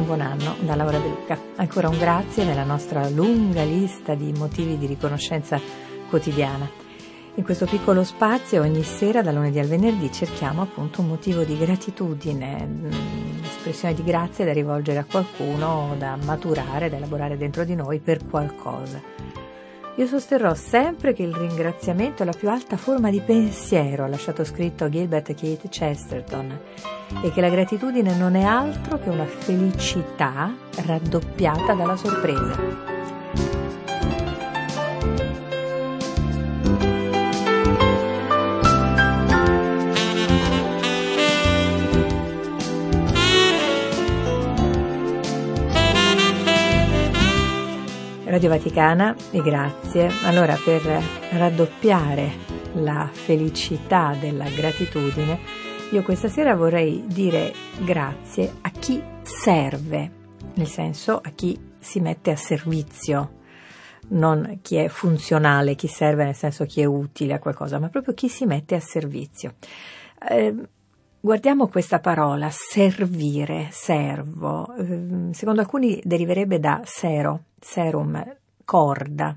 buon anno da Laura De Luca. Ancora un grazie nella nostra lunga lista di motivi di riconoscenza quotidiana. In questo piccolo spazio ogni sera dal lunedì al venerdì cerchiamo appunto un motivo di gratitudine, un'espressione mm, di grazia da rivolgere a qualcuno, da maturare, da elaborare dentro di noi per qualcosa. Io sosterrò sempre che il ringraziamento è la più alta forma di pensiero, ha lasciato scritto Gilbert Keith Chesterton, e che la gratitudine non è altro che una felicità raddoppiata dalla sorpresa. Radio Vaticana e grazie. Allora, per raddoppiare la felicità della gratitudine, io questa sera vorrei dire grazie a chi serve, nel senso a chi si mette a servizio, non chi è funzionale, chi serve nel senso chi è utile a qualcosa, ma proprio chi si mette a servizio. Eh, Guardiamo questa parola, servire, servo. Ehm, secondo alcuni deriverebbe da sero, serum, corda.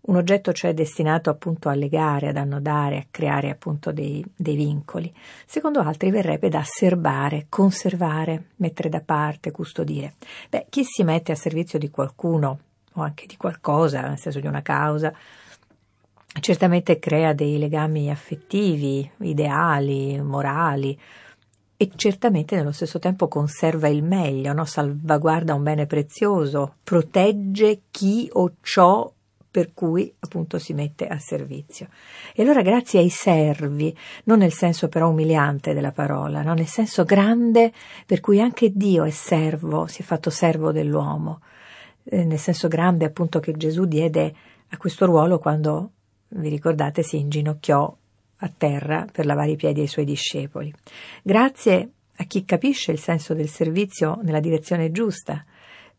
Un oggetto cioè destinato appunto a legare, ad annodare, a creare appunto dei, dei vincoli. Secondo altri verrebbe da serbare, conservare, mettere da parte, custodire. Beh, chi si mette a servizio di qualcuno o anche di qualcosa, nel senso di una causa, certamente crea dei legami affettivi, ideali, morali e certamente nello stesso tempo conserva il meglio, no? salvaguarda un bene prezioso, protegge chi o ciò per cui appunto si mette a servizio. E allora grazie ai servi, non nel senso però umiliante della parola, no? nel senso grande per cui anche Dio è servo, si è fatto servo dell'uomo, eh, nel senso grande appunto che Gesù diede a questo ruolo quando vi ricordate, si inginocchiò a terra per lavare i piedi ai suoi discepoli. Grazie a chi capisce il senso del servizio nella direzione giusta,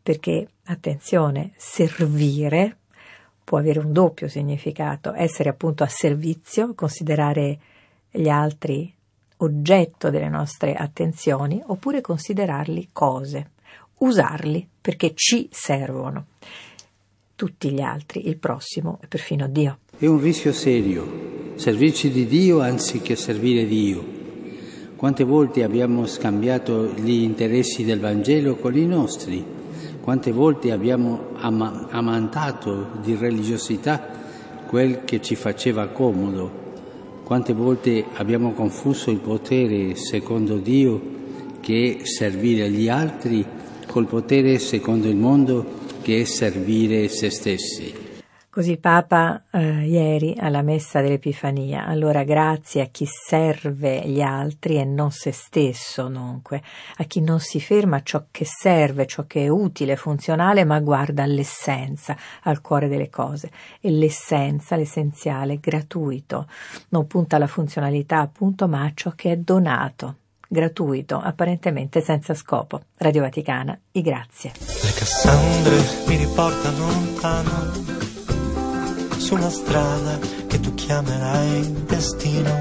perché, attenzione, servire può avere un doppio significato, essere appunto a servizio, considerare gli altri oggetto delle nostre attenzioni, oppure considerarli cose, usarli perché ci servono. Tutti gli altri, il prossimo e perfino Dio. È un rischio serio, servirci di Dio anziché servire Dio. Quante volte abbiamo scambiato gli interessi del Vangelo con i nostri? Quante volte abbiamo am- amantato di religiosità quel che ci faceva comodo? Quante volte abbiamo confuso il potere secondo Dio, che è servire gli altri, col potere secondo il mondo, che è servire se stessi? Così Papa eh, ieri alla messa dell'Epifania, allora grazie a chi serve gli altri e non se stesso, dunque, a chi non si ferma a ciò che serve, ciò che è utile, funzionale, ma guarda all'essenza, al cuore delle cose. E l'essenza, l'essenziale, gratuito, non punta alla funzionalità appunto, ma a ciò che è donato, gratuito, apparentemente senza scopo. Radio Vaticana, i grazie. Le Cassandre mi riportano lontano una strada che tu chiamerai destino.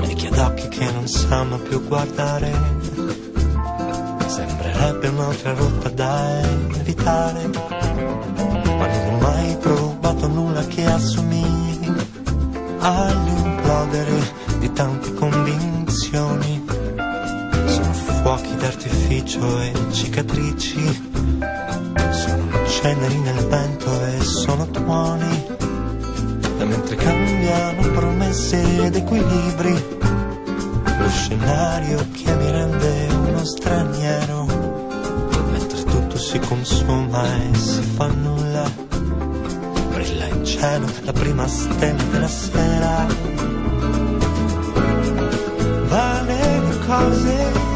Vecchia d'occhi che non sanno più guardare. Sembrerebbe un'altra rotta da evitare. Ma non ho mai provato nulla che assomigli all'implodere di tante convinzioni. Sono fuochi d'artificio e cicatrici. Sono ceneri nel vento e sono tuoni mentre cambiano promesse ed equilibri, lo scenario che mi rende uno straniero, mentre tutto si consuma e si fa nulla, brilla in cielo la prima stella della sera, vale le cose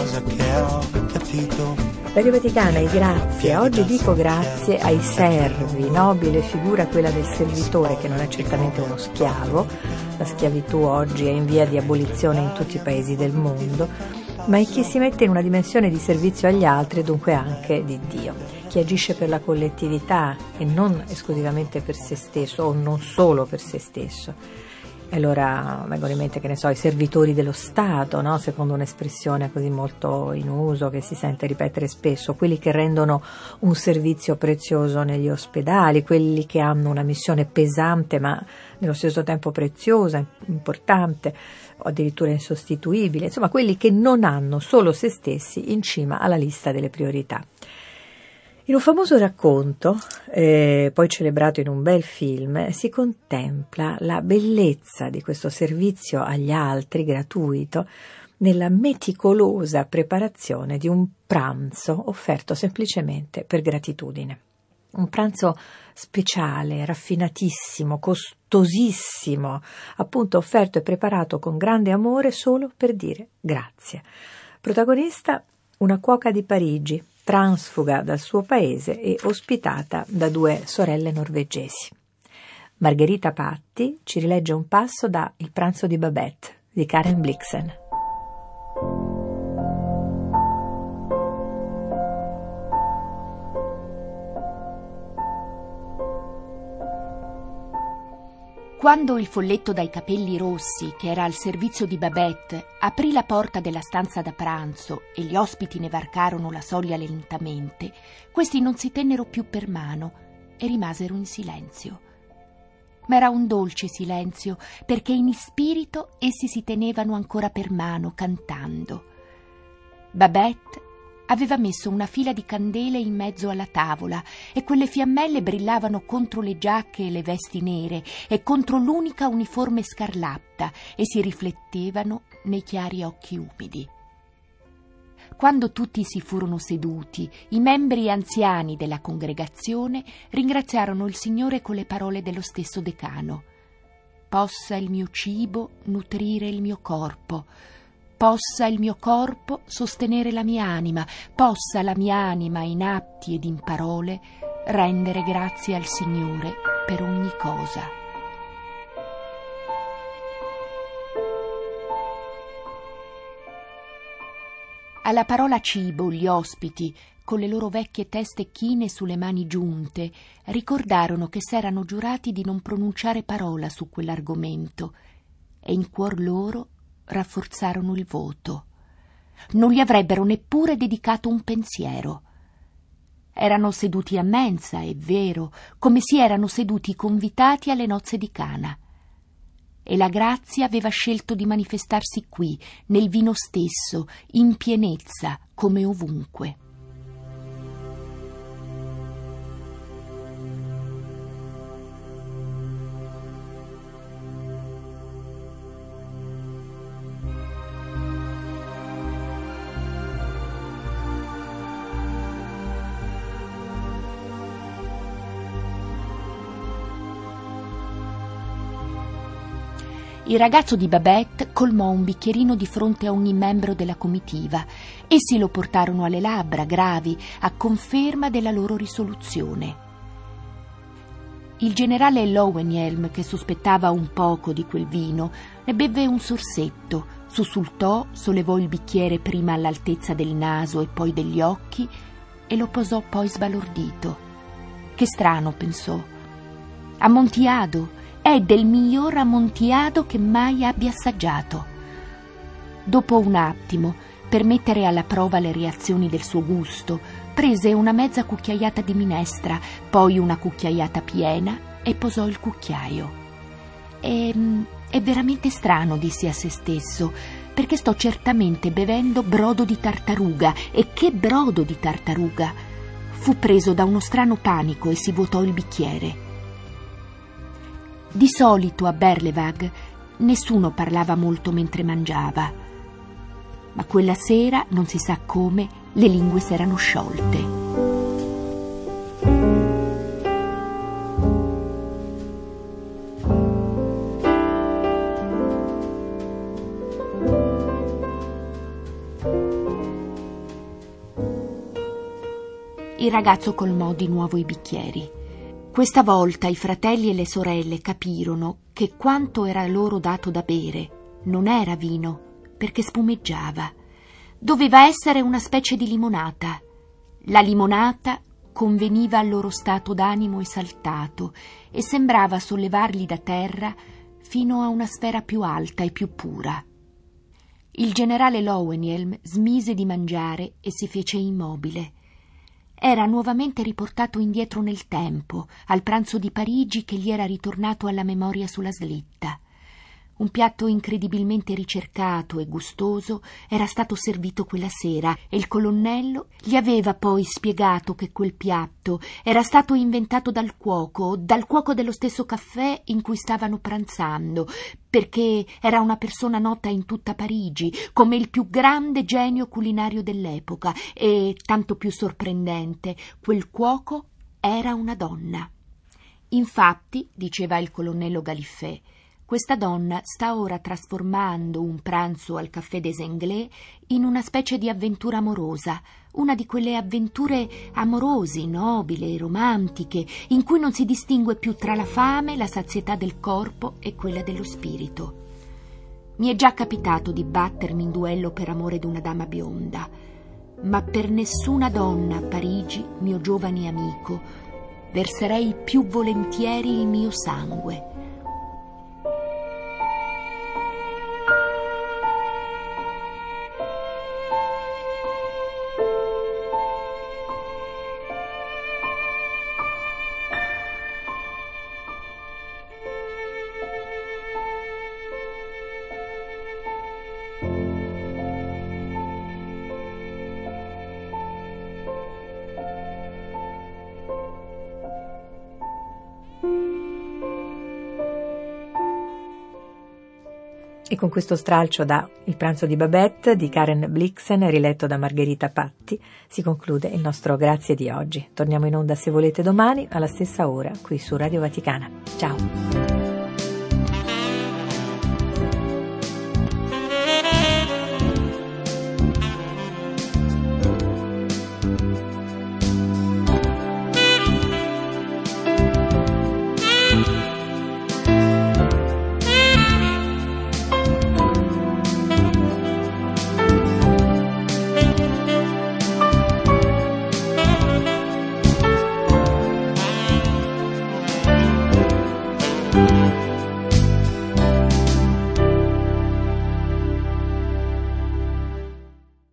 cosa che ho capito. Radio Vaticana e grazie. Oggi dico grazie ai servi, nobile figura quella del servitore che non è certamente uno schiavo. La schiavitù oggi è in via di abolizione in tutti i paesi del mondo, ma è chi si mette in una dimensione di servizio agli altri e dunque anche di Dio. Chi agisce per la collettività e non esclusivamente per se stesso o non solo per se stesso. E allora vengono in mente, che ne so, i servitori dello Stato, no? secondo un'espressione così molto in uso che si sente ripetere spesso, quelli che rendono un servizio prezioso negli ospedali, quelli che hanno una missione pesante ma nello stesso tempo preziosa, importante o addirittura insostituibile, insomma quelli che non hanno solo se stessi in cima alla lista delle priorità. In un famoso racconto, eh, poi celebrato in un bel film, si contempla la bellezza di questo servizio agli altri gratuito nella meticolosa preparazione di un pranzo offerto semplicemente per gratitudine. Un pranzo speciale, raffinatissimo, costosissimo, appunto offerto e preparato con grande amore solo per dire grazie. Protagonista una cuoca di Parigi, transfuga dal suo paese e ospitata da due sorelle norvegesi. Margherita Patti ci rilegge un passo da Il pranzo di Babette di Karen Blixen. Quando il folletto dai capelli rossi, che era al servizio di Babette, aprì la porta della stanza da pranzo e gli ospiti ne varcarono la soglia lentamente, questi non si tennero più per mano e rimasero in silenzio. Ma era un dolce silenzio, perché in spirito essi si tenevano ancora per mano, cantando. Babette aveva messo una fila di candele in mezzo alla tavola e quelle fiammelle brillavano contro le giacche e le vesti nere e contro l'unica uniforme scarlatta e si riflettevano nei chiari occhi umidi. Quando tutti si furono seduti, i membri anziani della congregazione ringraziarono il Signore con le parole dello stesso decano. Possa il mio cibo nutrire il mio corpo, possa il mio corpo sostenere la mia anima, possa la mia anima in atti ed in parole rendere grazie al Signore per ogni cosa. Alla parola cibo gli ospiti, con le loro vecchie teste chine sulle mani giunte, ricordarono che s'erano giurati di non pronunciare parola su quell'argomento e in cuor loro rafforzarono il voto. Non gli avrebbero neppure dedicato un pensiero. Erano seduti a mensa, è vero, come si erano seduti convitati alle nozze di Cana. E la grazia aveva scelto di manifestarsi qui, nel vino stesso, in pienezza, come ovunque. Il ragazzo di Babette colmò un bicchierino di fronte a ogni membro della comitiva. Essi lo portarono alle labbra, gravi, a conferma della loro risoluzione. Il generale Lowenhelm, che sospettava un poco di quel vino, ne bevve un sorsetto, sussultò, sollevò il bicchiere prima all'altezza del naso e poi degli occhi e lo posò poi sbalordito. Che strano, pensò. Ammontiado, è del miglior ammontiado che mai abbia assaggiato. Dopo un attimo, per mettere alla prova le reazioni del suo gusto, prese una mezza cucchiaiata di minestra, poi una cucchiaiata piena e posò il cucchiaio. E, ehm, è veramente strano, disse a se stesso, perché sto certamente bevendo brodo di tartaruga. E che brodo di tartaruga! Fu preso da uno strano panico e si vuotò il bicchiere. Di solito a Berlevag nessuno parlava molto mentre mangiava, ma quella sera, non si sa come, le lingue si erano sciolte. Il ragazzo colmò di nuovo i bicchieri. Questa volta i fratelli e le sorelle capirono che quanto era loro dato da bere non era vino, perché spumeggiava. Doveva essere una specie di limonata. La limonata conveniva al loro stato d'animo esaltato e sembrava sollevarli da terra fino a una sfera più alta e più pura. Il generale Lowenhelm smise di mangiare e si fece immobile. Era nuovamente riportato indietro nel tempo, al pranzo di Parigi che gli era ritornato alla memoria sulla slitta. Un piatto incredibilmente ricercato e gustoso era stato servito quella sera e il colonnello gli aveva poi spiegato che quel piatto era stato inventato dal cuoco, dal cuoco dello stesso caffè in cui stavano pranzando, perché era una persona nota in tutta Parigi come il più grande genio culinario dell'epoca e, tanto più sorprendente, quel cuoco era una donna. Infatti, diceva il colonnello Galiffet, questa donna sta ora trasformando un pranzo al caffè des Anglais in una specie di avventura amorosa, una di quelle avventure amorose, nobili, romantiche, in cui non si distingue più tra la fame, la sazietà del corpo e quella dello spirito. Mi è già capitato di battermi in duello per amore d'una dama bionda, ma per nessuna donna a Parigi, mio giovane amico, verserei più volentieri il mio sangue. E con questo stralcio da Il pranzo di Babette di Karen Blixen, riletto da Margherita Patti, si conclude il nostro Grazie di oggi. Torniamo in onda se volete domani alla stessa ora qui su Radio Vaticana. Ciao!